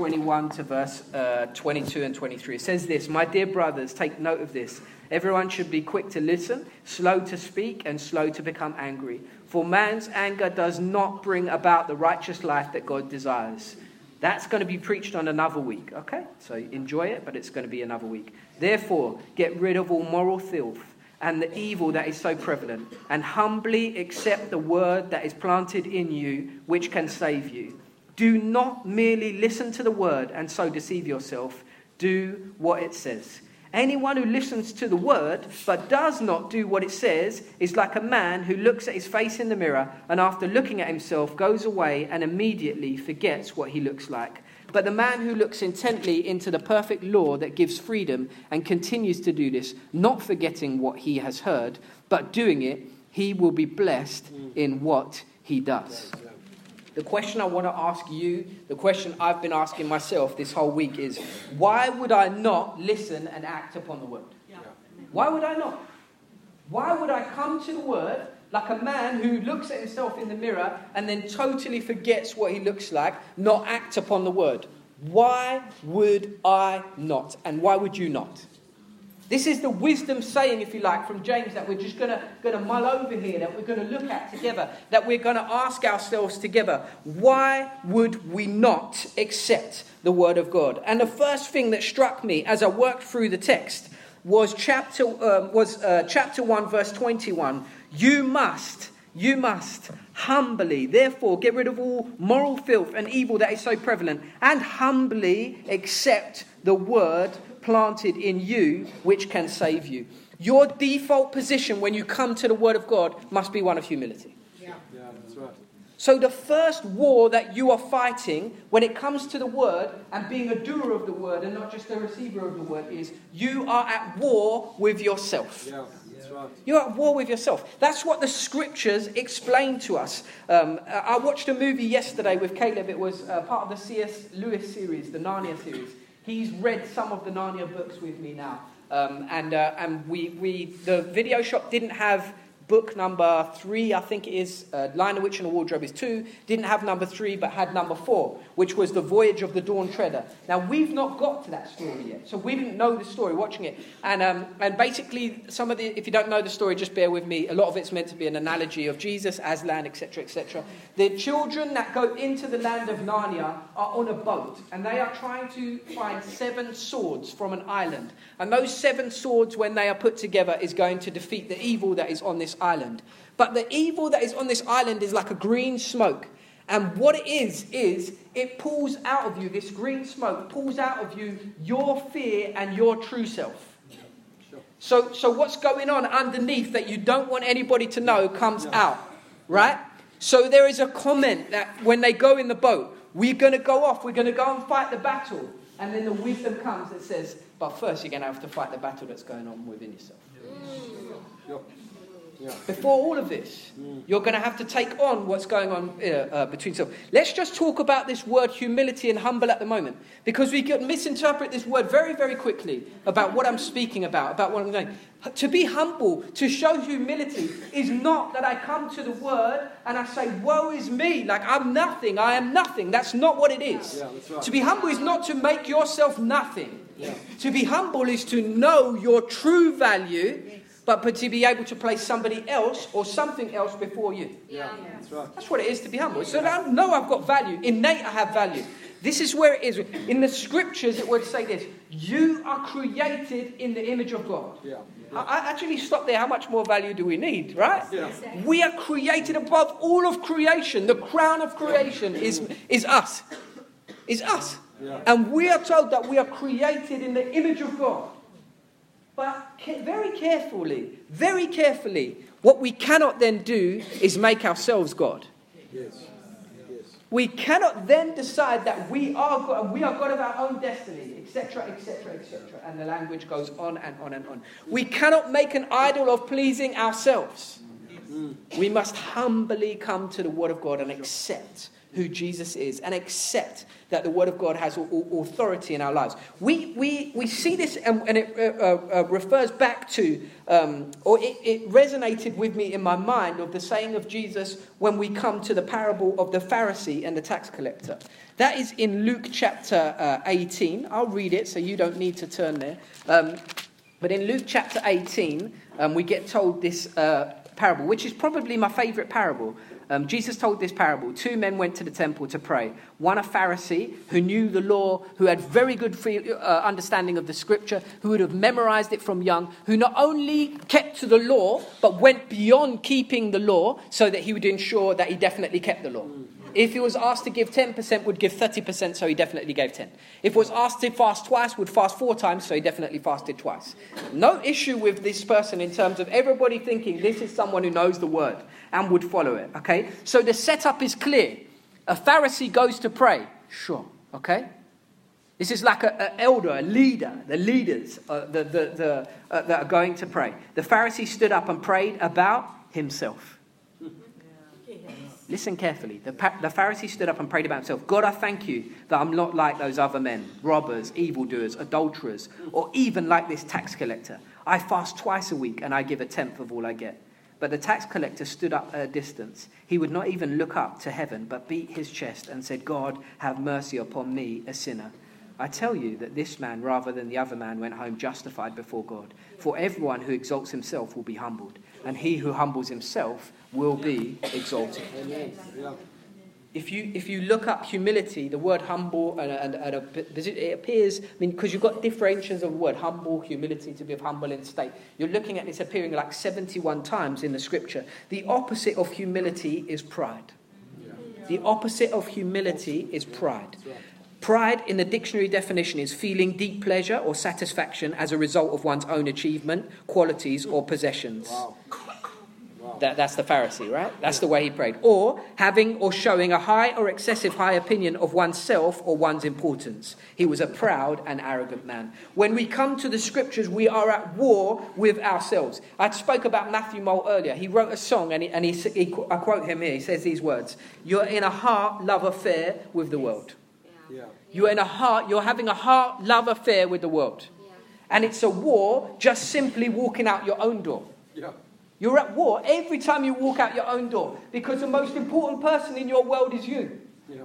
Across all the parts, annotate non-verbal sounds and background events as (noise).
21 to verse uh, 22 and 23. It says this My dear brothers, take note of this. Everyone should be quick to listen, slow to speak, and slow to become angry. For man's anger does not bring about the righteous life that God desires. That's going to be preached on another week, okay? So enjoy it, but it's going to be another week. Therefore, get rid of all moral filth and the evil that is so prevalent, and humbly accept the word that is planted in you, which can save you. Do not merely listen to the word and so deceive yourself. Do what it says. Anyone who listens to the word but does not do what it says is like a man who looks at his face in the mirror and after looking at himself goes away and immediately forgets what he looks like. But the man who looks intently into the perfect law that gives freedom and continues to do this, not forgetting what he has heard, but doing it, he will be blessed in what he does. The question I want to ask you, the question I've been asking myself this whole week is why would I not listen and act upon the word? Why would I not? Why would I come to the word like a man who looks at himself in the mirror and then totally forgets what he looks like, not act upon the word? Why would I not? And why would you not? This is the wisdom saying, if you like, from James that we're just going to mull over here, that we're going to look at together, that we're going to ask ourselves together. Why would we not accept the Word of God? And the first thing that struck me as I worked through the text was chapter, uh, was, uh, chapter 1, verse 21. You must, you must humbly, therefore, get rid of all moral filth and evil that is so prevalent, and humbly accept the Word planted in you which can save you. Your default position when you come to the Word of God must be one of humility. Yeah, yeah that's right. So, the first war that you are fighting when it comes to the Word and being a doer of the Word and not just a receiver of the Word is you are at war with yourself. Yeah. Right. You're at war with yourself. That's what the scriptures explain to us. Um, I watched a movie yesterday with Caleb. It was uh, part of the C.S. Lewis series, the Narnia series. He's read some of the Narnia books with me now. Um, and uh, and we, we, the video shop didn't have book number three, I think it is, uh, Lion, Witch, and the Wardrobe is two, didn't have number three, but had number four, which was The Voyage of the Dawn Treader. Now, we've not got to that story yet, so we didn't know the story watching it. And, um, and basically, some of the, if you don't know the story, just bear with me, a lot of it's meant to be an analogy of Jesus, Aslan, etc., etc. The children that go into the land of Narnia are on a boat, and they are trying to find seven swords from an island. And those seven swords, when they are put together, is going to defeat the evil that is on this island. But the evil that is on this island is like a green smoke. And what it is, is it pulls out of you, this green smoke pulls out of you your fear and your true self. So, so what's going on underneath that you don't want anybody to know comes out, right? So there is a comment that when they go in the boat, we're going to go off, we're going to go and fight the battle. And then the wisdom comes that says, but first you're going to have to fight the battle that's going on within yourself. Mm. Before all of this, you're going to have to take on what's going on uh, uh, between yourself. Let's just talk about this word humility and humble at the moment, because we could misinterpret this word very, very quickly about what I'm speaking about, about what I'm saying. To be humble, to show humility, is not that I come to the word and I say, Woe is me, like I'm nothing, I am nothing. That's not what it is. Yeah, right. To be humble is not to make yourself nothing. Yeah. To be humble is to know your true value but, but to be able to place somebody else or something else before you. Yeah, that's right. That's what it is to be humble. So I know I've got value. Innate, I have value. This is where it is. In the scriptures, it would say this You are created in the image of God. Yeah. I actually stop there. How much more value do we need, right? Yeah. We are created above all of creation. The crown of creation is, is us. Is us. Yeah. And we are told that we are created in the image of God. But very carefully, very carefully, what we cannot then do is make ourselves God. Yes. yes. We cannot then decide that we are God and we are God of our own destiny, etc., etc., etc. And the language goes on and on and on. We cannot make an idol of pleasing ourselves. Mm. We must humbly come to the Word of God and accept who Jesus is and accept that the Word of God has authority in our lives. We, we, we see this and, and it uh, uh, uh, refers back to, um, or it, it resonated with me in my mind of the saying of Jesus when we come to the parable of the Pharisee and the tax collector. That is in Luke chapter uh, 18. I'll read it so you don't need to turn there. Um, but in Luke chapter 18, um, we get told this uh, parable, which is probably my favorite parable. Um, Jesus told this parable. Two men went to the temple to pray. One, a Pharisee who knew the law, who had very good free, uh, understanding of the scripture, who would have memorized it from young, who not only kept to the law, but went beyond keeping the law so that he would ensure that he definitely kept the law. If he was asked to give 10%, would give 30%, so he definitely gave 10. If was asked to fast twice, would fast four times, so he definitely fasted twice. No issue with this person in terms of everybody thinking this is someone who knows the word and would follow it, okay? So the setup is clear. A Pharisee goes to pray, sure, okay? This is like an elder, a leader, the leaders uh, the, the, the, uh, that are going to pray. The Pharisee stood up and prayed about himself. Listen carefully. The, the Pharisee stood up and prayed about himself. God, I thank you that I'm not like those other men, robbers, evildoers, adulterers, or even like this tax collector. I fast twice a week and I give a tenth of all I get. But the tax collector stood up at a distance. He would not even look up to heaven, but beat his chest and said, God, have mercy upon me, a sinner. I tell you that this man, rather than the other man, went home justified before God. For everyone who exalts himself will be humbled, and he who humbles himself will be exalted. If you, if you look up humility, the word humble, and, and, and a, it, it appears, I mean, because you've got differentiations of the word humble, humility, to be of humble in state. You're looking at this appearing like 71 times in the scripture. The opposite of humility is pride. The opposite of humility is pride. Pride, in the dictionary definition, is feeling deep pleasure or satisfaction as a result of one's own achievement, qualities, or possessions. Wow. That, that's the Pharisee, right? That's the way he prayed. Or having or showing a high or excessive high opinion of oneself or one's importance. He was a proud and arrogant man. When we come to the scriptures, we are at war with ourselves. I spoke about Matthew Mole earlier. He wrote a song, and, he, and he, he, I quote him here. He says these words You're in a heart love affair with the world. Yeah. You're in a heart, you're having a heart love affair with the world. And it's a war just simply walking out your own door. Yeah. You're at war every time you walk out your own door because the most important person in your world is you. Yeah.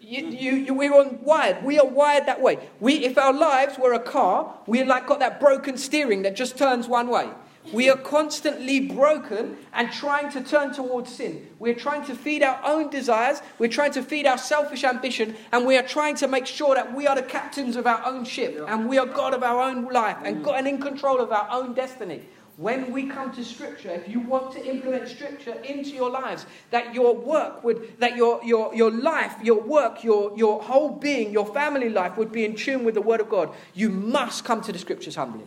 You, you, you, we're on wired. We are wired that way. We, if our lives were a car, we like got that broken steering that just turns one way. We are constantly broken and trying to turn towards sin. We're trying to feed our own desires. We're trying to feed our selfish ambition. And we are trying to make sure that we are the captains of our own ship. And we are God of our own life and, God, and in control of our own destiny. When we come to Scripture, if you want to implement Scripture into your lives, that your work would, that your, your, your life, your work, your, your whole being, your family life would be in tune with the Word of God, you must come to the Scriptures humbly.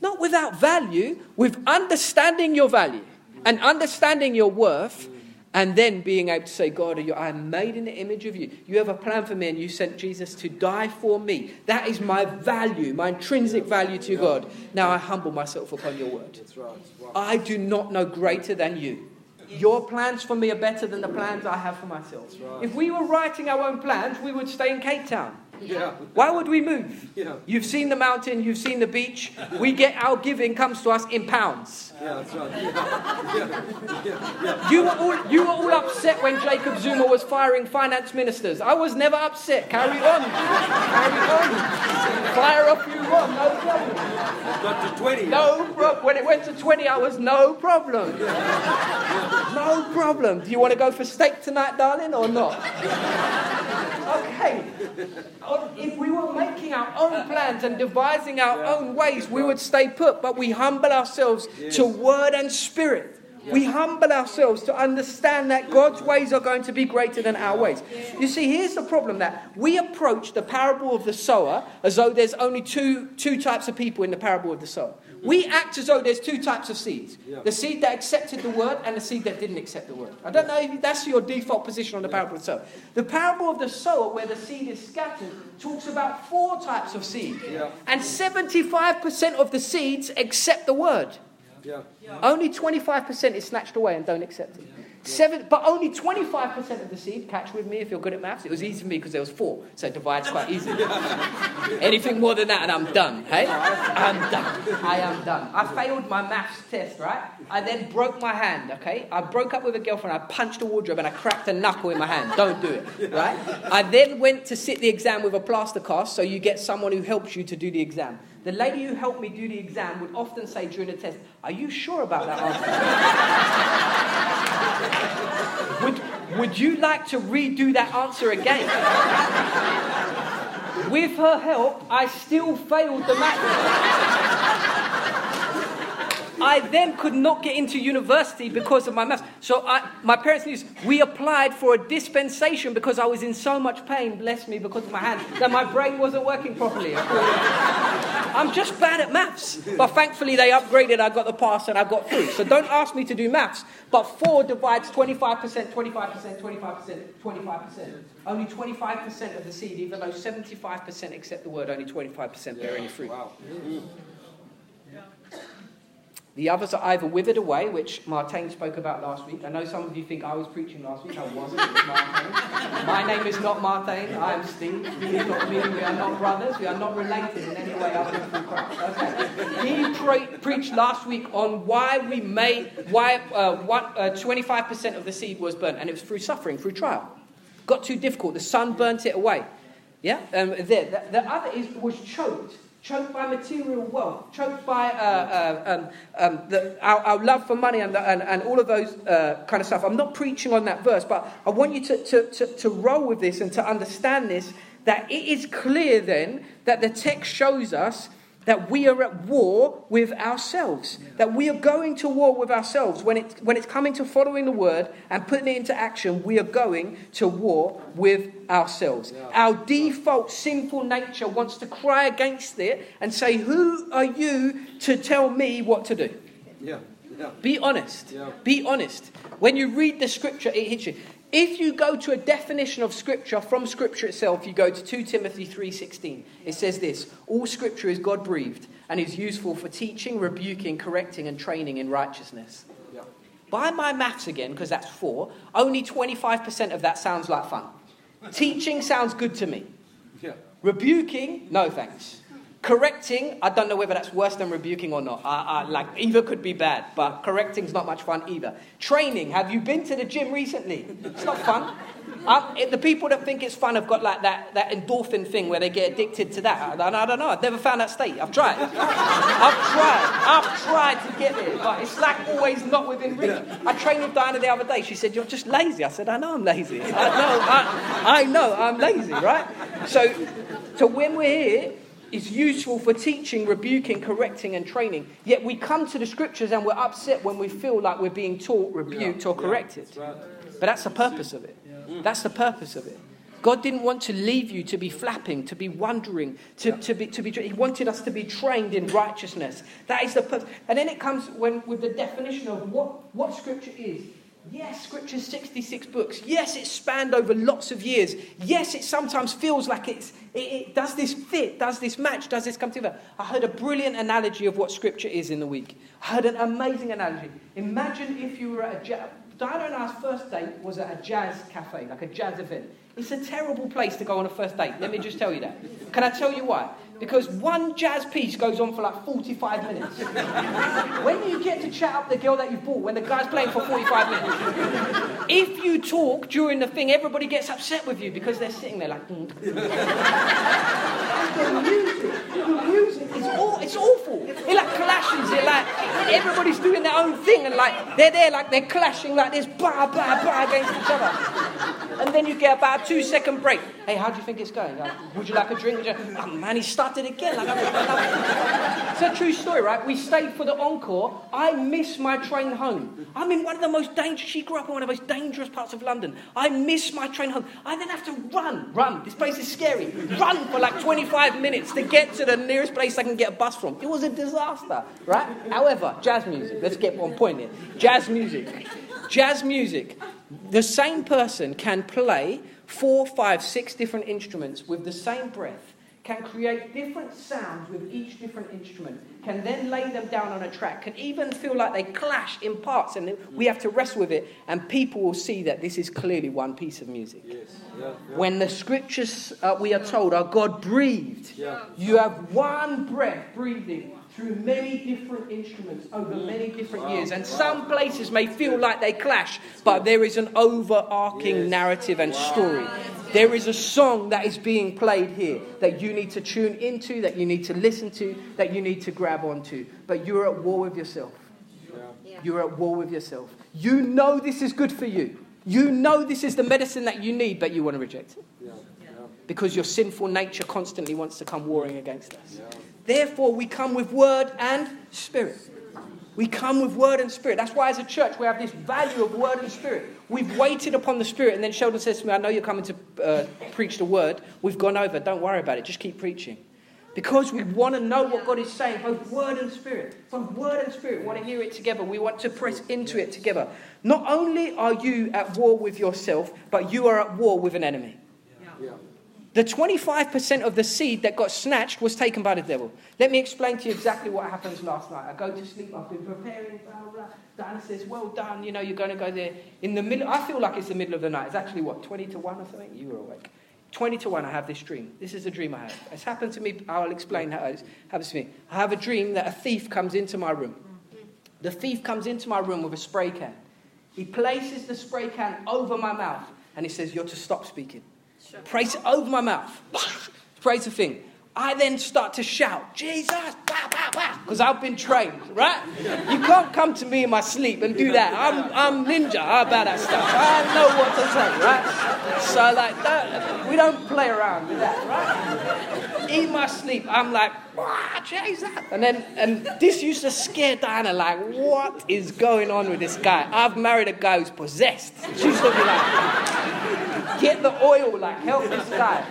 Not without value, with understanding your value and understanding your worth, and then being able to say, God, I am made in the image of you. You have a plan for me, and you sent Jesus to die for me. That is my value, my intrinsic value to God. Now I humble myself upon your word. That's right. Wow. I do not know greater than you. Your plans for me are better than the plans I have for myself. If we were writing our own plans, we would stay in Cape Town. Yeah. Why would we move? Yeah. You've seen the mountain, you've seen the beach. We get our giving comes to us in pounds. Yeah, that's right. Yeah. Yeah. Yeah. Yeah. You were all, you were all upset when Jacob Zuma was firing finance ministers. I was never upset. Carry on. Carry on. Fire up you want, no problem. Got to 20. No problem. When it went to 20, I was no problem. No problem. Do you want to go for steak tonight, darling, or not? Okay. Um, if we were making our own plans and devising our own ways, we would stay put, but we humble ourselves to word and spirit. We humble ourselves to understand that God's ways are going to be greater than our ways. You see, here's the problem that we approach the parable of the sower as though there's only two, two types of people in the parable of the sower. We act as though there's two types of seeds the seed that accepted the word and the seed that didn't accept the word. I don't know if that's your default position on the parable of the sower. The parable of the sower, where the seed is scattered, talks about four types of seed. And 75% of the seeds accept the word. Yeah. Only 25% is snatched away and don't accept it. Seven, but only 25% of the seed, catch with me if you're good at maths. It was easy for me because there was four, so it divides quite easily. (laughs) Anything more than that and I'm done, hey? I'm done. I am done. I failed my maths test, right? I then broke my hand, okay? I broke up with a girlfriend, I punched a wardrobe and I cracked a knuckle in my hand. Don't do it, right? I then went to sit the exam with a plaster cast, so you get someone who helps you to do the exam. The lady who helped me do the exam would often say during the test, Are you sure about that answer? (laughs) would, would you like to redo that answer again? With her help, I still failed the math. I then could not get into university because of my maths. So I, my parents knew we applied for a dispensation because I was in so much pain, bless me, because of my hand, that my brain wasn't working properly. I'm just bad at maths. But thankfully they upgraded, I got the pass and I got through. So don't ask me to do maths. But 4 divides 25%, 25%, 25%, 25%. Only 25% of the seed, even though 75% accept the word, only 25% bear any fruit. Wow. The others are either withered away, which Martin spoke about last week. I know some of you think I was preaching last week. I wasn't. It was. My name is not Martin. I am Steve. Not me. We are not brothers. We are not related in any way other than Christ. Okay. He pre- preached last week on why we made, why uh, what, uh, 25% of the seed was burnt, and it was through suffering, through trial. Got too difficult. The sun burnt it away. Yeah? Um, there. The, the other is, was choked choked by material wealth, choked by uh, uh, um, um, the, our, our, love for money and, and, and all of those uh, kind of stuff. I'm not preaching on that verse, but I want you to, to, to, to roll with this and to understand this that it is clear then that the text shows us that we are at war with ourselves. That we are going to war with ourselves. When, it, when it's coming to following the word and putting it into action, we are going to war with ourselves. Yeah. Our default sinful nature wants to cry against it and say, Who are you to tell me what to do? Yeah. Yeah. Be honest. Yeah. Be honest. When you read the scripture, it hits you. If you go to a definition of scripture from scripture itself, you go to 2 Timothy 3:16. It says this, all scripture is God-breathed and is useful for teaching, rebuking, correcting and training in righteousness. Yeah. By my maths again, because that's 4, only 25% of that sounds like fun. Teaching sounds good to me. Yeah. Rebuking, no thanks. Correcting, I don't know whether that's worse than rebuking or not. Like either could be bad, but correcting's not much fun either. Training, have you been to the gym recently? It's not fun. It, the people that think it's fun have got like that, that endorphin thing where they get addicted to that. I, I don't know. I've never found that state. I've tried. (laughs) I've tried. I've tried to get there, but it's like always not within reach. I trained with Diana the other day. She said, "You're just lazy." I said, "I know I'm lazy. I know. I, I know I'm lazy, right?" So, so when we're here is useful for teaching, rebuking, correcting, and training. Yet we come to the scriptures and we're upset when we feel like we're being taught, rebuked, yeah, or corrected. Yeah, that's right. But that's the purpose of it. Yeah. That's the purpose of it. God didn't want to leave you to be flapping, to be wondering, to, to, be, to be. He wanted us to be trained in righteousness. That is the purpose. And then it comes when, with the definition of what, what Scripture is. Yes, Scripture's 66 books. Yes, it's spanned over lots of years. Yes, it sometimes feels like it's, it, it, does this fit, does this match, does this come together. I heard a brilliant analogy of what Scripture is in the week. I heard an amazing analogy. Imagine if you were at a jazz. Diana and I's first date was at a jazz cafe, like a jazz event. It's a terrible place to go on a first date. Let me just tell you that. Can I tell you why? Because one jazz piece goes on for like 45 minutes. when you get to chat up the girl that you bought, when the guy's playing for 45 minutes, if you talk during the thing, everybody gets upset with you because they're sitting there like, mm. the music, the music is all, it's awful. It like clashes, it like, everybody's doing their own thing and like, they're there like they're clashing like this, bah, bah, bah, against each other. And then you get about a two second break. Hey, how do you think it's going? Like, Would you like a drink? Oh man, he started started again. Like, it's a true story, right? We stayed for the encore. I missed my train home. I'm in one of the most dangerous, she grew up in one of the most dangerous parts of London. I missed my train home. I then have to run, run. This place is scary. Run for like 25 minutes to get to the nearest place I can get a bus from. It was a disaster, right? However, jazz music, let's get one point here. Jazz music. Jazz music. The same person can play four, five, six different instruments with the same breath can create different sounds with each different instrument, can then lay them down on a track, can even feel like they clash in parts, and we have to wrestle with it, and people will see that this is clearly one piece of music. Yes. Yeah. yeah. When the scriptures, uh, we are told, are God breathed, Yeah. you have one breath breathing through many different instruments over mm. many different Wow. years. And Wow. some places may feel like they clash, but there is an overarching Yes. narrative and story. There is a song that is being played here that you need to tune into, that you need to listen to, that you need to grab onto. But you're at war with yourself. Yeah. You're at war with yourself. You know this is good for you. You know this is the medicine that you need, but you want to reject it Yeah. Yeah. because your sinful nature constantly wants to come warring against us. Therefore, we come with word and spirit. We come with word and spirit. That's why, as a church, we have this value of word and spirit. We've waited upon the spirit, and then Sheldon says to me, I know you're coming to uh, preach the word. We've gone over. Don't worry about it. Just keep preaching. Because we want to know what God is saying, both word and spirit. Both word and spirit we want to hear it together. We want to press into it together. Not only are you at war with yourself, but you are at war with an enemy. The 25% of the seed that got snatched was taken by the devil. Let me explain to you exactly what happens last night. I go to sleep, I've been preparing, blah, blah. Diana says, Well done, you know, you're going to go there. In the middle, I feel like it's the middle of the night. It's actually what, 20 to 1 or something? You were awake. 20 to 1, I have this dream. This is a dream I have. It's happened to me, I'll explain how it happens to me. I have a dream that a thief comes into my room. The thief comes into my room with a spray can. He places the spray can over my mouth and he says, You're to stop speaking. Praise it over my mouth. (laughs) Praise the thing. I then start to shout, Jesus, because I've been trained, right? You can't come to me in my sleep and do that. I'm, I'm ninja How about that stuff. I know what to say, right? So, like, don't, we don't play around with that, right? In my sleep, I'm like, "Wah, Jesus. And then, and this used to scare Diana, like, what is going on with this guy? I've married a guy who's possessed. She used to be like, get the oil, like, help this guy.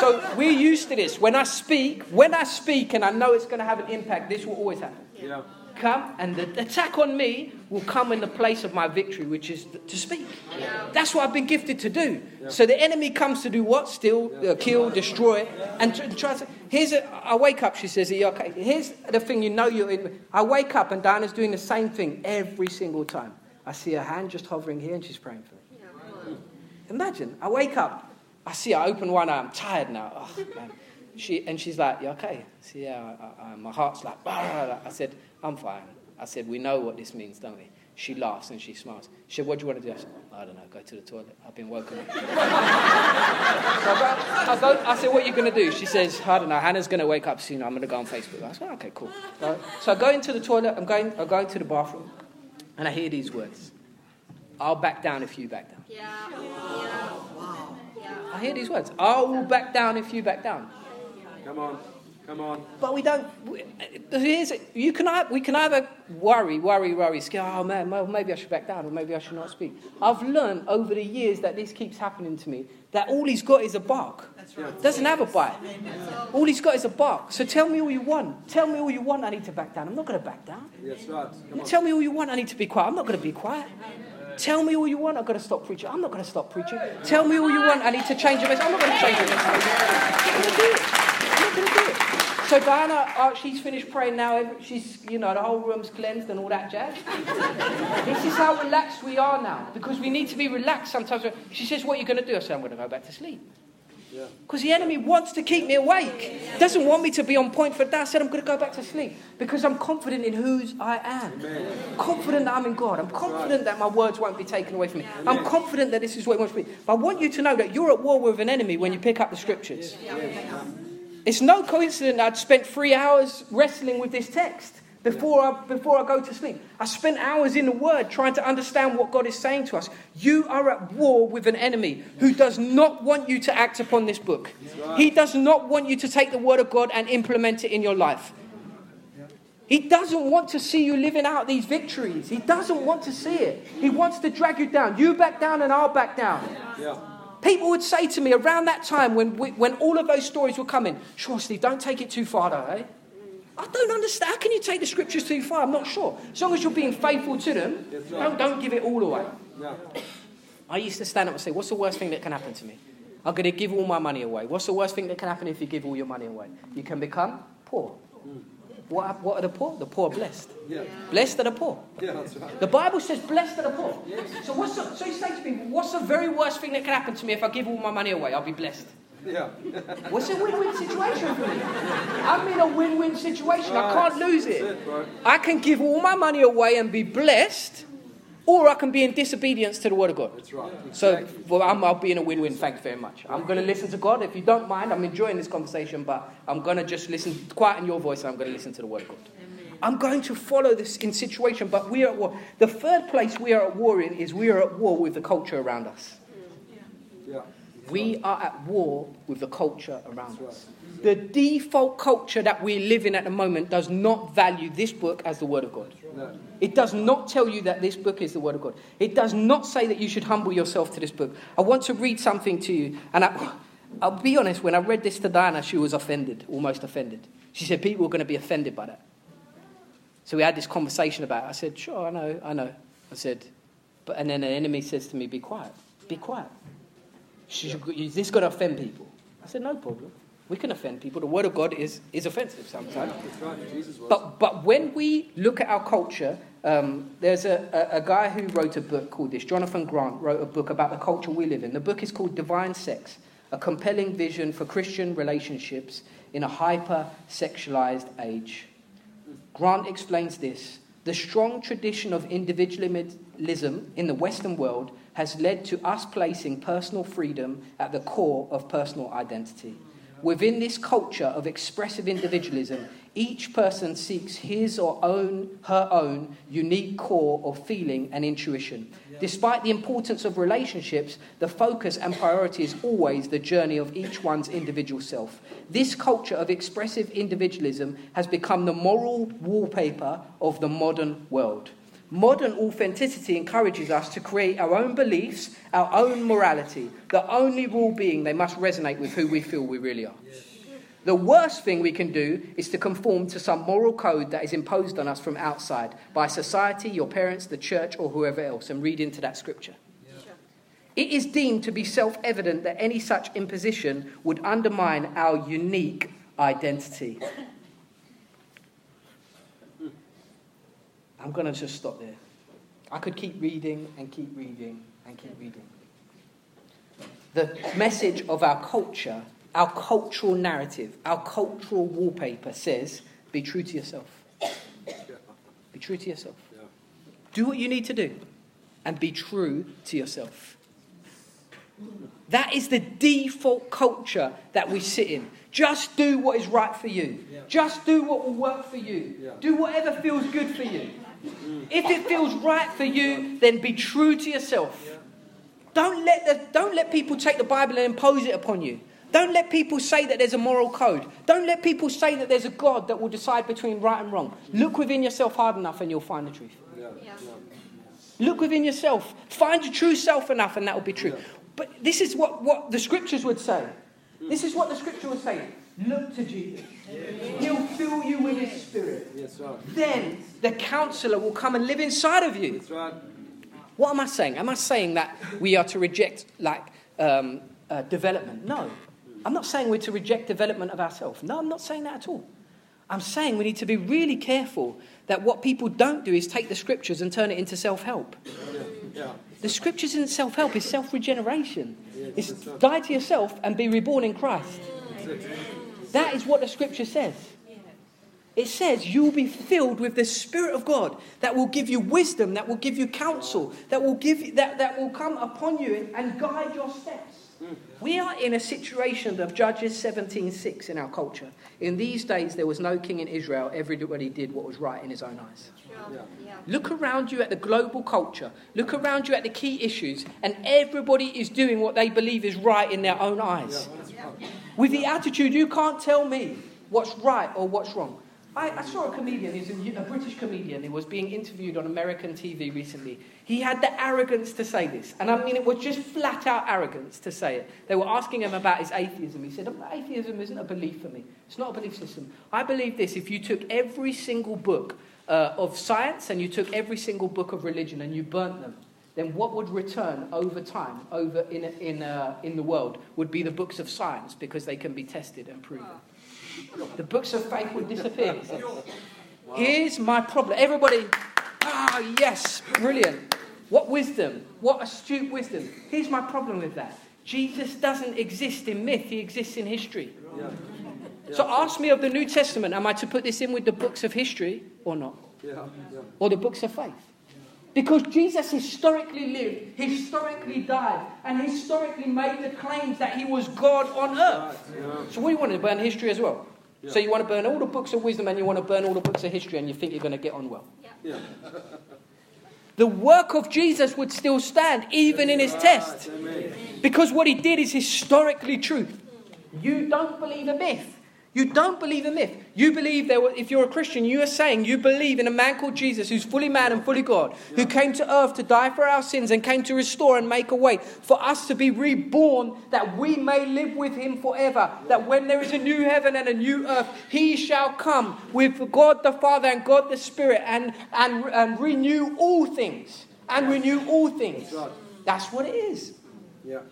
So we're used to this. When I speak, when I speak and I know it's going to have an impact, this will always happen. Yeah. Come and the attack on me will come in the place of my victory, which is to speak. Yeah. That's what I've been gifted to do. Yeah. So the enemy comes to do what? Steal, uh, kill, destroy, and tr- try to. Here's a, I wake up. She says, "Are you okay?" Here's the thing. You know you're in. I wake up and Diana's doing the same thing every single time. I see her hand just hovering here, and she's praying for me. Imagine, I wake up, I see her open one eye, I'm tired now. Oh. She, and she's like, You okay? I said, Yeah, I, I, my heart's like. I said, I'm fine. I said, We know what this means, don't we? She laughs and she smiles. She said, What do you want to do? I said, I don't know, go to the toilet. I've been woken up. so I, go, I, go, I said, What are you going to do? She says, I don't know, Hannah's going to wake up soon. I'm going to go on Facebook. I said, Okay, cool. So, so I go into the toilet, I'm going, I go into the bathroom, and I hear these words I'll back down if you back down. Yeah. Yeah. Yeah. I hear these words. I will back down if you back down. Come on. Come on. But we don't. we- Here's, you can, we can either worry, worry, worry, scare, oh man, well, maybe I should back down or maybe I should not speak. I've learned over the years that this keeps happening to me that all he's got is a bark. That's right. Doesn't have a bite. All he's got is a bark. So tell me all you want. Tell me all you want, I need to back down. I'm not going to back down. That's right. Come on. Tell me all you want, I need to be quiet. I'm not going to be quiet. Tell me all you want, I've got to stop preaching. I'm not going to stop preaching. Tell me all you want, I need to change the message. I'm not going to change the message. I'm not going to do it. I'm not going to do it. So Diana, uh, she's finished praying now. She's, you know, the whole room's cleansed and all that jazz. this is how relaxed we are now because we need to be relaxed sometimes. She says, "What are you going to do?" I say, "I'm going to go back to sleep." Yeah. Because the enemy wants to keep me awake. Doesn't want me to be on point for that. I said, I'm going to go back to sleep because I'm confident in whose I am. Confident that I'm in God. I'm confident that my words won't be taken away from me. I'm confident that this is what He wants me. But I want you to know that you're at war with an enemy when you pick up the scriptures. It's no coincidence I'd spent three hours wrestling with this text before I, before I go to sleep. I spent hours in the Word trying to understand what God is saying to us. You are at war with an enemy who does not want you to act upon this book. He does not want you to take the Word of God and implement it in your life. He doesn't want to see you living out these victories. He doesn't want to see it. He wants to drag you down. You back down and I'll back down. Yeah. People would say to me around that time when, we, when all of those stories were coming, sure, Steve, don't take it too far, though, eh? I don't understand. How can you take the scriptures too far? I'm not sure. As long as you're being faithful to them, don't, don't give it all away. Yeah. I used to stand up and say, What's the worst thing that can happen to me? I'm going to give all my money away. What's the worst thing that can happen if you give all your money away? You can become poor. What, what are the poor? The poor are blessed. Yeah. Blessed are the poor. Yeah, that's right. The Bible says, blessed are the poor. So, what's the, so you say to people, what's the very worst thing that can happen to me if I give all my money away? I'll be blessed. Yeah. (laughs) What's a win-win situation for me? I'm in a win-win situation. I can't lose it. it. I can give all my money away and be blessed, or I can be in disobedience to the word of God. That's right. So well, I'm, I'll be in a win-win. Thank you very much. I'm going to listen to God. If you don't mind, I'm enjoying this conversation, but I'm going to just listen, quiet in your voice, and I'm going to listen to the word of God. I'm going to follow this in situation, but we are at war. The third place we are at war in is we are at war with the culture around us. We are at war with the culture around us. The default culture that we live in at the moment does not value this book as the Word of God. It does not tell you that this book is the Word of God. It does not say that you should humble yourself to this book. I want to read something to you. And I, I'll be honest, when I read this to Diana, she was offended, almost offended. She said people were going to be offended by that. So we had this conversation about it. I said, sure, I know, I know. I said, but, and then the enemy says to me, be quiet, be quiet. Is this going to offend people? I said, no problem. We can offend people. The word of God is, is offensive sometimes. That's right. But, but when we look at our culture, um, there's a, a, a guy who wrote a book called this. Jonathan Grant wrote a book about the culture we live in. The book is called Divine Sex A Compelling Vision for Christian Relationships in a Hyper Sexualized Age. Grant explains this The strong tradition of individualism in the Western world has led to us placing personal freedom at the core of personal identity. Within this culture of expressive individualism, each person seeks his or own, her own unique core of feeling and intuition. Despite the importance of relationships, the focus and priority is always the journey of each one's individual self. This culture of expressive individualism has become the moral wallpaper of the modern world. Modern authenticity encourages us to create our own beliefs, our own morality, the only rule being they must resonate with who we feel we really are. The worst thing we can do is to conform to some moral code that is imposed on us from outside by society, your parents, the church, or whoever else, and read into that scripture. It is deemed to be self evident that any such imposition would undermine our unique identity. I'm going to just stop there. I could keep reading and keep reading and keep reading. The message of our culture, our cultural narrative, our cultural wallpaper says be true to yourself. Be true to yourself. Do what you need to do and be true to yourself. That is the default culture that we sit in. Just do what is right for you. Just do what will work for you. Yeah. Do whatever feels good for you. If it feels right for you, then be true to yourself. Don't let, the, don't let people take the Bible and impose it upon you. Don't let people say that there's a moral code. Don't let people say that there's a God that will decide between right and wrong. Look within yourself hard enough and you'll find the truth. Yeah. Yeah. Look within yourself. Find your true self enough, and that will be true. But this is what, what the scriptures would say. This is what the scripture would say. Look to Jesus. He'll fill you with his spirit. Yes. Then the counselor will come and live inside of you. Right. What am I saying? Am I saying that we are to reject like um, uh, development? No. I'm not saying we're to reject development of ourselves. No, I'm not saying that at all. I'm saying we need to be really careful that what people don't do is take the scriptures and turn it into self help. The scriptures isn't self help, it's self regeneration. It's die to yourself and be reborn in Christ. That is what the scripture says. It says you'll be filled with the Spirit of God that will give you wisdom, that will give you counsel, that will give you, that, that will come upon you and guide your steps. We are in a situation of Judges 17:6 in our culture. In these days there was no king in Israel, everybody did what was right in his own eyes. Look around you at the global culture. Look around you at the key issues, and everybody is doing what they believe is right in their own eyes. With the attitude, you can't tell me what's right or what's wrong. I, I saw a comedian, he's a, a British comedian, who was being interviewed on American TV recently. He had the arrogance to say this, and I mean, it was just flat out arrogance to say it. They were asking him about his atheism. He said, Atheism isn't a belief for me, it's not a belief system. I believe this if you took every single book uh, of science and you took every single book of religion and you burnt them, then what would return over time, over in, in, uh, in the world, would be the books of science because they can be tested and proven. The books of faith would disappear. Here's my problem. Everybody, ah, yes, brilliant. What wisdom? What astute wisdom. Here's my problem with that. Jesus doesn't exist in myth, he exists in history. Yeah. So ask me of the New Testament, am I to put this in with the books of history or not? Yeah. Or the books of faith? Because Jesus historically lived, historically died, and historically made the claims that he was God on earth. Yeah. So what do you want to burn history as well? So you want to burn all the books of wisdom and you want to burn all the books of history and you think you're going to get on well. Yeah. The work of Jesus would still stand even in his test. Amen. Because what he did is historically true. You don't believe a myth. You don't believe a myth. You believe there were, if you're a Christian, you are saying you believe in a man called Jesus who's fully man and fully God, who came to earth to die for our sins and came to restore and make a way for us to be reborn that we may live with him forever. That when there is a new heaven and a new earth, he shall come with God the Father and God the Spirit and, and, and renew all things. And renew all things. That's what it is. Yeah.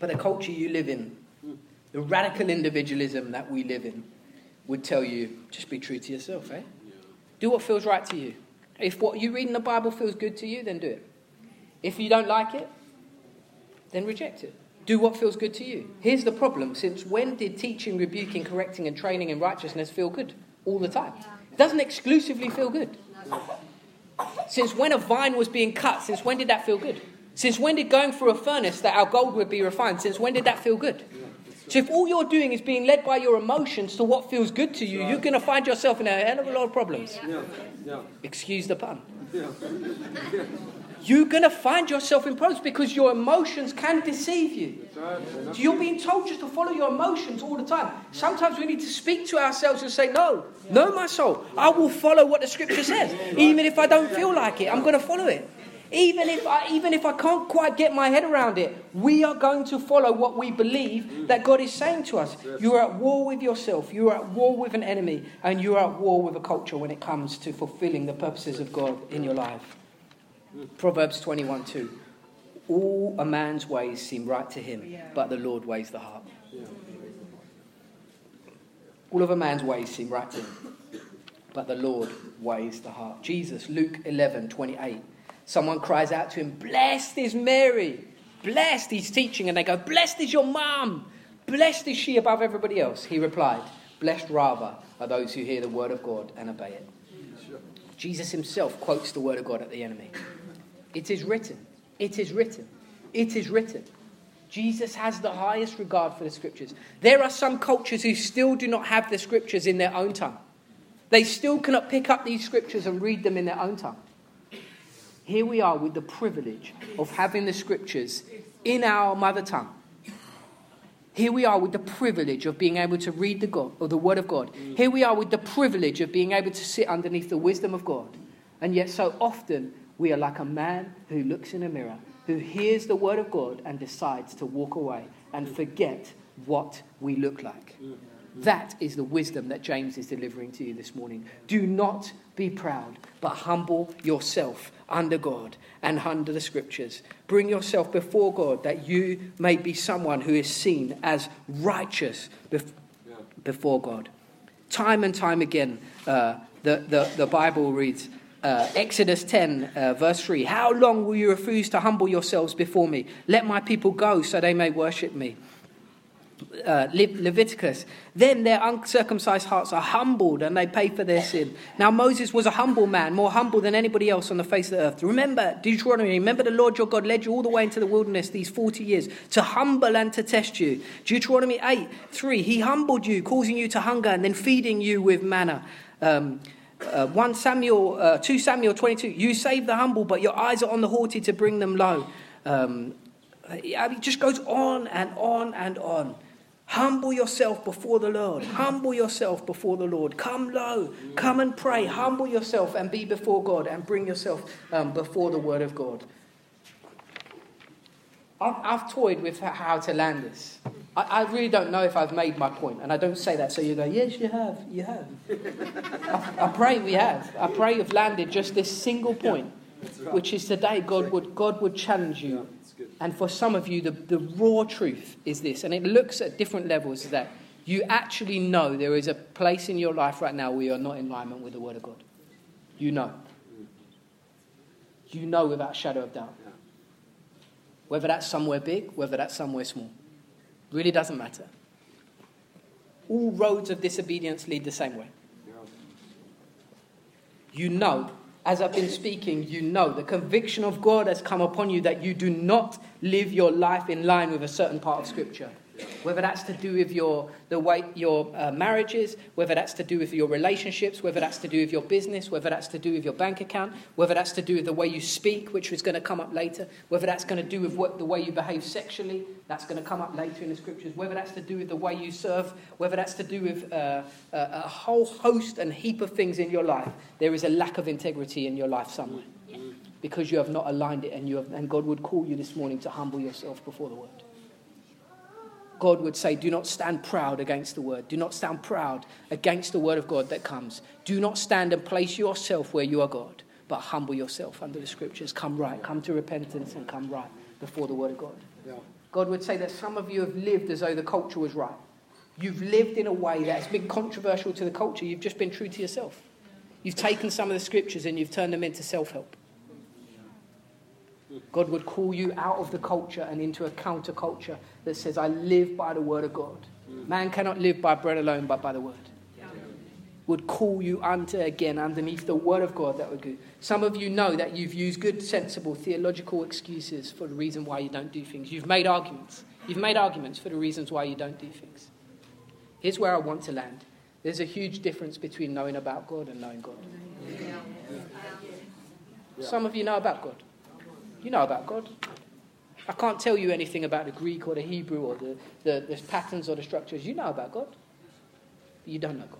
But the culture you live in, the radical individualism that we live in, would tell you just be true to yourself, eh? Do what feels right to you. If what you read in the Bible feels good to you, then do it. If you don't like it, then reject it. Do what feels good to you. Here's the problem since when did teaching, rebuking, correcting, and training in righteousness feel good? All the time. It doesn't exclusively feel good. Since when a vine was being cut, since when did that feel good? Since when did going through a furnace that our gold would be refined, since when did that feel good? So if all you're doing is being led by your emotions to what feels good to you, you're going to find yourself in a hell of a lot of problems. Excuse the pun. (laughs) You're going to find yourself in problems because your emotions can deceive you. So you're being told just to follow your emotions all the time. Sometimes we need to speak to ourselves and say, No, no, my soul, I will follow what the scripture says. Even if I don't feel like it, I'm going to follow it. Even if I, even if I can't quite get my head around it, we are going to follow what we believe that God is saying to us. You are at war with yourself. You are at war with an enemy, and you are at war with a culture when it comes to fulfilling the purposes of God in your life. Proverbs 21 2. All a man's ways seem right to him, but the Lord weighs the heart. All of a man's ways seem right to him, but the Lord weighs the heart. Jesus, Luke 11 28. Someone cries out to him, Blessed is Mary. Blessed, he's teaching, and they go, Blessed is your mum. Blessed is she above everybody else. He replied, Blessed rather are those who hear the word of God and obey it. Jesus himself quotes the word of God at the enemy. It is written. It is written. It is written. Jesus has the highest regard for the scriptures. There are some cultures who still do not have the scriptures in their own tongue. They still cannot pick up these scriptures and read them in their own tongue. Here we are with the privilege of having the scriptures in our mother tongue. Here we are with the privilege of being able to read the God or the Word of God. Here we are with the privilege of being able to sit underneath the wisdom of God. And yet, so often, we are like a man who looks in a mirror, who hears the Word of God and decides to walk away and forget what we look like. That is the wisdom that James is delivering to you this morning. Do not be proud, but humble yourself under God and under the scriptures. Bring yourself before God that you may be someone who is seen as righteous bef- before God. Time and time again, uh, the, the, the Bible reads, uh, Exodus 10, uh, verse 3 How long will you refuse to humble yourselves before me? Let my people go so they may worship me uh, Le- Leviticus. Then their uncircumcised hearts are humbled and they pay for their sin. Now, Moses was a humble man, more humble than anybody else on the face of the earth. Remember, Deuteronomy, remember the Lord your God led you all the way into the wilderness these 40 years to humble and to test you. Deuteronomy 8 3, he humbled you, causing you to hunger and then feeding you with manna. Um, uh, 1 Samuel, uh, 2 Samuel 22, you save the humble, but your eyes are on the haughty to bring them low. Um, it just goes on and on and on. Humble yourself before the Lord. Humble yourself before the Lord. Come low. Come and pray. Humble yourself and be before God and bring yourself um, before the Word of God. I've, I've toyed with how to land this. I, I really don't know if I've made my point, and I don't say that so you go, yes, you have, you have. I, I pray we have. I pray you've landed just this single point, which is today God would, God would challenge you. And for some of you, the, the raw truth is this, and it looks at different levels that you actually know there is a place in your life right now where you're not in alignment with the Word of God. You know. You know without shadow of doubt. Whether that's somewhere big, whether that's somewhere small. Really doesn't matter. All roads of disobedience lead the same way. You know, as I've been speaking, you know the conviction of God has come upon you that you do not live your life in line with a certain part of Scripture. Whether that's to do with your the way your uh, marriages, whether that's to do with your relationships, whether that's to do with your business, whether that's to do with your bank account, whether that's to do with the way you speak, which is going to come up later, whether that's going to do with what, the way you behave sexually, that's going to come up later in the scriptures, whether that's to do with the way you serve, whether that's to do with uh, a, a whole host and heap of things in your life, there is a lack of integrity in your life somewhere because you have not aligned it, and you have, and God would call you this morning to humble yourself before the word. God would say, Do not stand proud against the word. Do not stand proud against the word of God that comes. Do not stand and place yourself where you are God, but humble yourself under the scriptures. Come right, come to repentance and come right before the word of God. Yeah. God would say that some of you have lived as though the culture was right. You've lived in a way that's been controversial to the culture. You've just been true to yourself. You've taken some of the scriptures and you've turned them into self help. God would call you out of the culture and into a counterculture that says, I live by the word of God. Man cannot live by bread alone, but by the word. Would call you unto again underneath the word of God that would go. Some of you know that you've used good, sensible, theological excuses for the reason why you don't do things. You've made arguments. You've made arguments for the reasons why you don't do things. Here's where I want to land. There's a huge difference between knowing about God and knowing God. Some of you know about God. You know about God. I can't tell you anything about the Greek or the Hebrew or the, the, the patterns or the structures. You know about God. But you don't know God.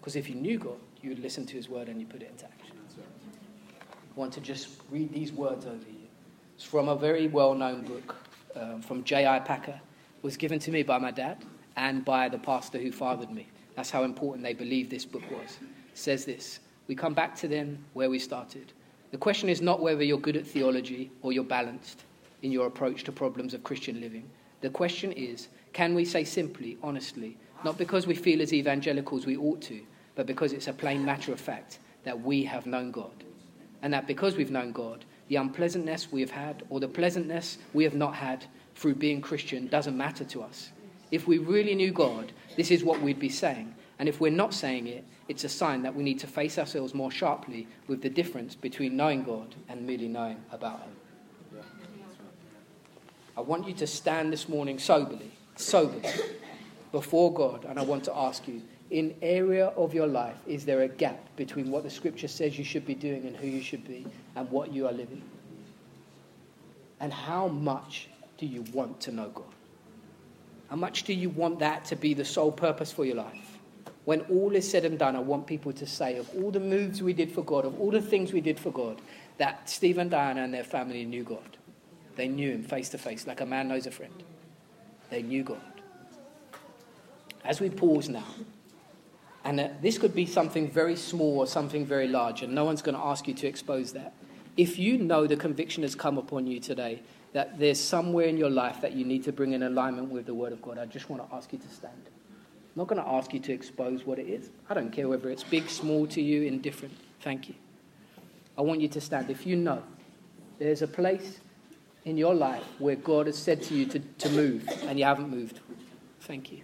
Because if you knew God, you would listen to his word and you put it into action. I want to just read these words over you. It's from a very well known book um, from J.I. Packer. It was given to me by my dad and by the pastor who fathered me. That's how important they believe this book was. It says this We come back to them where we started. The question is not whether you're good at theology or you're balanced in your approach to problems of Christian living. The question is can we say simply, honestly, not because we feel as evangelicals we ought to, but because it's a plain matter of fact that we have known God? And that because we've known God, the unpleasantness we have had or the pleasantness we have not had through being Christian doesn't matter to us. If we really knew God, this is what we'd be saying. And if we're not saying it, it's a sign that we need to face ourselves more sharply with the difference between knowing God and merely knowing about Him. I want you to stand this morning soberly, soberly, before God, and I want to ask you in area of your life, is there a gap between what the scripture says you should be doing and who you should be and what you are living? And how much do you want to know God? How much do you want that to be the sole purpose for your life? When all is said and done, I want people to say, of all the moves we did for God, of all the things we did for God, that Steve and Diana and their family knew God. They knew Him face to face, like a man knows a friend. They knew God. As we pause now, and uh, this could be something very small or something very large, and no one's going to ask you to expose that. If you know the conviction has come upon you today that there's somewhere in your life that you need to bring in alignment with the Word of God, I just want to ask you to stand. I'm not going to ask you to expose what it is. I don't care whether it's big, small to you, indifferent. Thank you. I want you to stand. If you know there's a place in your life where God has said to you to, to move and you haven't moved, thank you.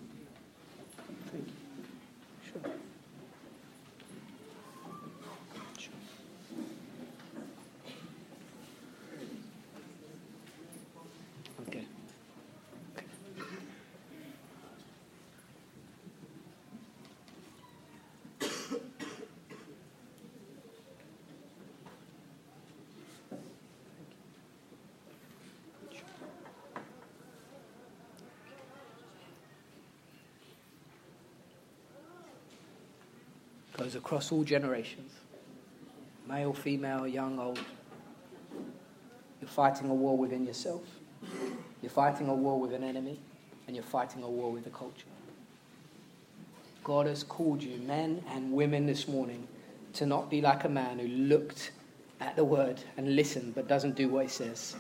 Goes across all generations male, female, young, old. You're fighting a war within yourself. You're fighting a war with an enemy. And you're fighting a war with the culture. God has called you, men and women, this morning, to not be like a man who looked at the word and listened but doesn't do what he says,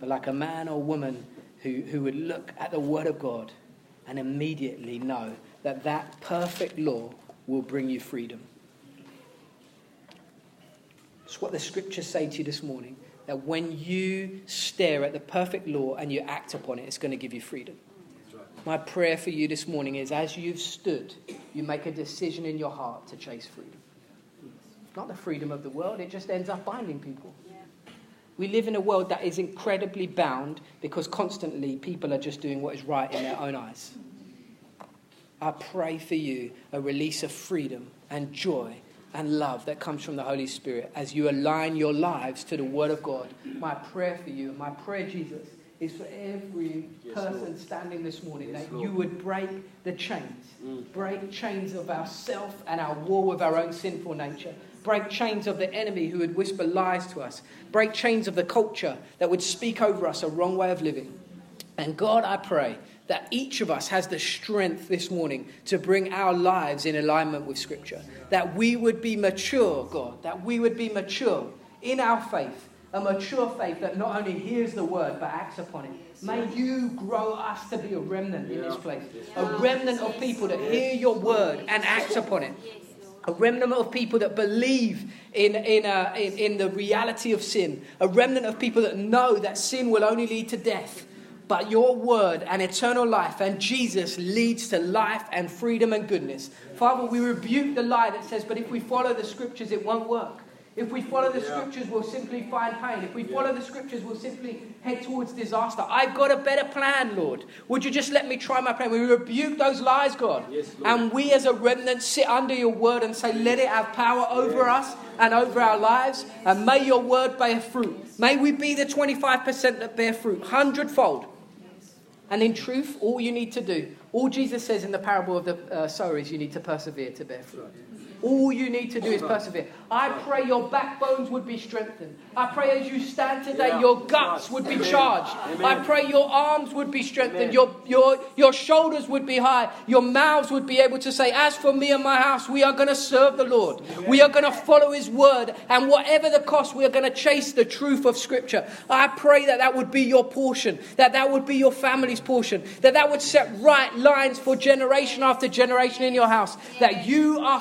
but like a man or woman who, who would look at the word of God and immediately know that that perfect law will bring you freedom. It's what the scriptures say to you this morning that when you stare at the perfect law and you act upon it, it's going to give you freedom. My prayer for you this morning is as you've stood, you make a decision in your heart to chase freedom. Not the freedom of the world, it just ends up binding people. We live in a world that is incredibly bound because constantly people are just doing what is right in their own eyes. I pray for you a release of freedom and joy and love that comes from the Holy Spirit as you align your lives to the Word of God. My prayer for you, my prayer, Jesus, is for every Yes, person Lord. standing this morning Yes, that Lord. you would break the chains, Mm. break chains of ourself and our war with our own sinful nature. Break chains of the enemy who would whisper lies to us. Break chains of the culture that would speak over us a wrong way of living. And God, I pray that each of us has the strength this morning to bring our lives in alignment with Scripture. That we would be mature, God, that we would be mature in our faith, a mature faith that not only hears the word but acts upon it. May you grow us to be a remnant in this place, a remnant of people that hear your word and act upon it a remnant of people that believe in, in, uh, in, in the reality of sin, a remnant of people that know that sin will only lead to death, but your word and eternal life and Jesus leads to life and freedom and goodness. Father, we rebuke the lie that says, but if we follow the scriptures, it won't work. If we follow the Yeah. scriptures, we'll simply find pain. If we follow the scriptures, we'll simply head towards disaster. I've got a better plan, Lord. Would you just let me try my plan? We rebuke those lies, God. Yes, and we as a remnant sit under your word and say, let it have power over us and over our lives. And may your word bear fruit. May we be the 25% that bear fruit, hundredfold. And in truth, all you need to do, all Jesus says in the parable of the uh, sower is you need to persevere to bear fruit. All you need to do is persevere. I pray your backbones would be strengthened. I pray as you stand today, Yeah. your guts would be Amen. charged. Amen. I pray your arms would be strengthened. Amen. Your, your, your shoulders would be high. Your mouths would be able to say, As for me and my house, we are going to serve the Lord. We are going to follow his word. And whatever the cost, we are going to chase the truth of Scripture. I pray that that would be your portion, that that would be your family's portion, that that would set right lines for generation after generation in your house. That you are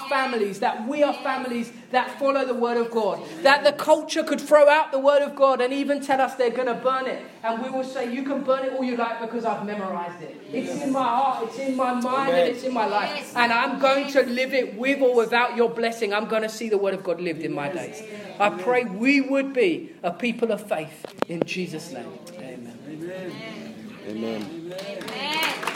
families, that we are families that follow the word of God. That the culture could throw out the word of God and even tell us they're going to burn it. And we will say, You can burn it all you like because I've memorized it. It's in my heart, it's in my mind, and it's in my life. And I'm going to live it with or without your blessing. I'm going to see the word of God lived in my days. I pray we would be a people of faith in Jesus' name. Amen. Amen. Amen.